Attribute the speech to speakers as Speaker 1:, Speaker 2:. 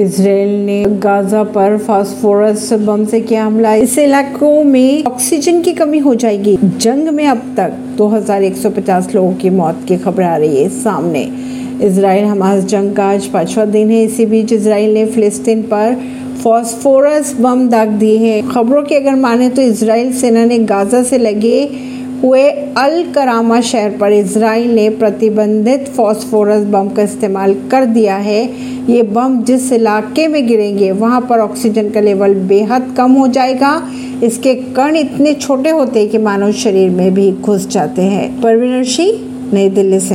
Speaker 1: Israel ने Gaza पर phosphorus बम से किया हमला। इस इलाकों में ऑक्सीजन की कमी हो जाएगी। जंग में अब तक 2150 लोगों की मौत की खबर आ रही है सामने। इसराइल हमास जंग का आज पांचवा दिन है। इसी बीच इसराइल ने फिलिस्तीन पर फास्फोरस बम दाग दिए हैं। खबरों की अगर माने तो इसराइल सेना ने गाजा से लगे हुए अल करामा शहर पर इसराइल ने प्रतिबंधित फॉस्फोरस बम का इस्तेमाल कर दिया है। ये बम जिस इलाके में गिरेंगे, वहाँ पर ऑक्सीजन का लेवल बेहद कम हो जाएगा। इसके कण इतने छोटे होते हैं कि मानव शरीर में भी घुस जाते हैं। परवीन सिंह, नई दिल्ली से।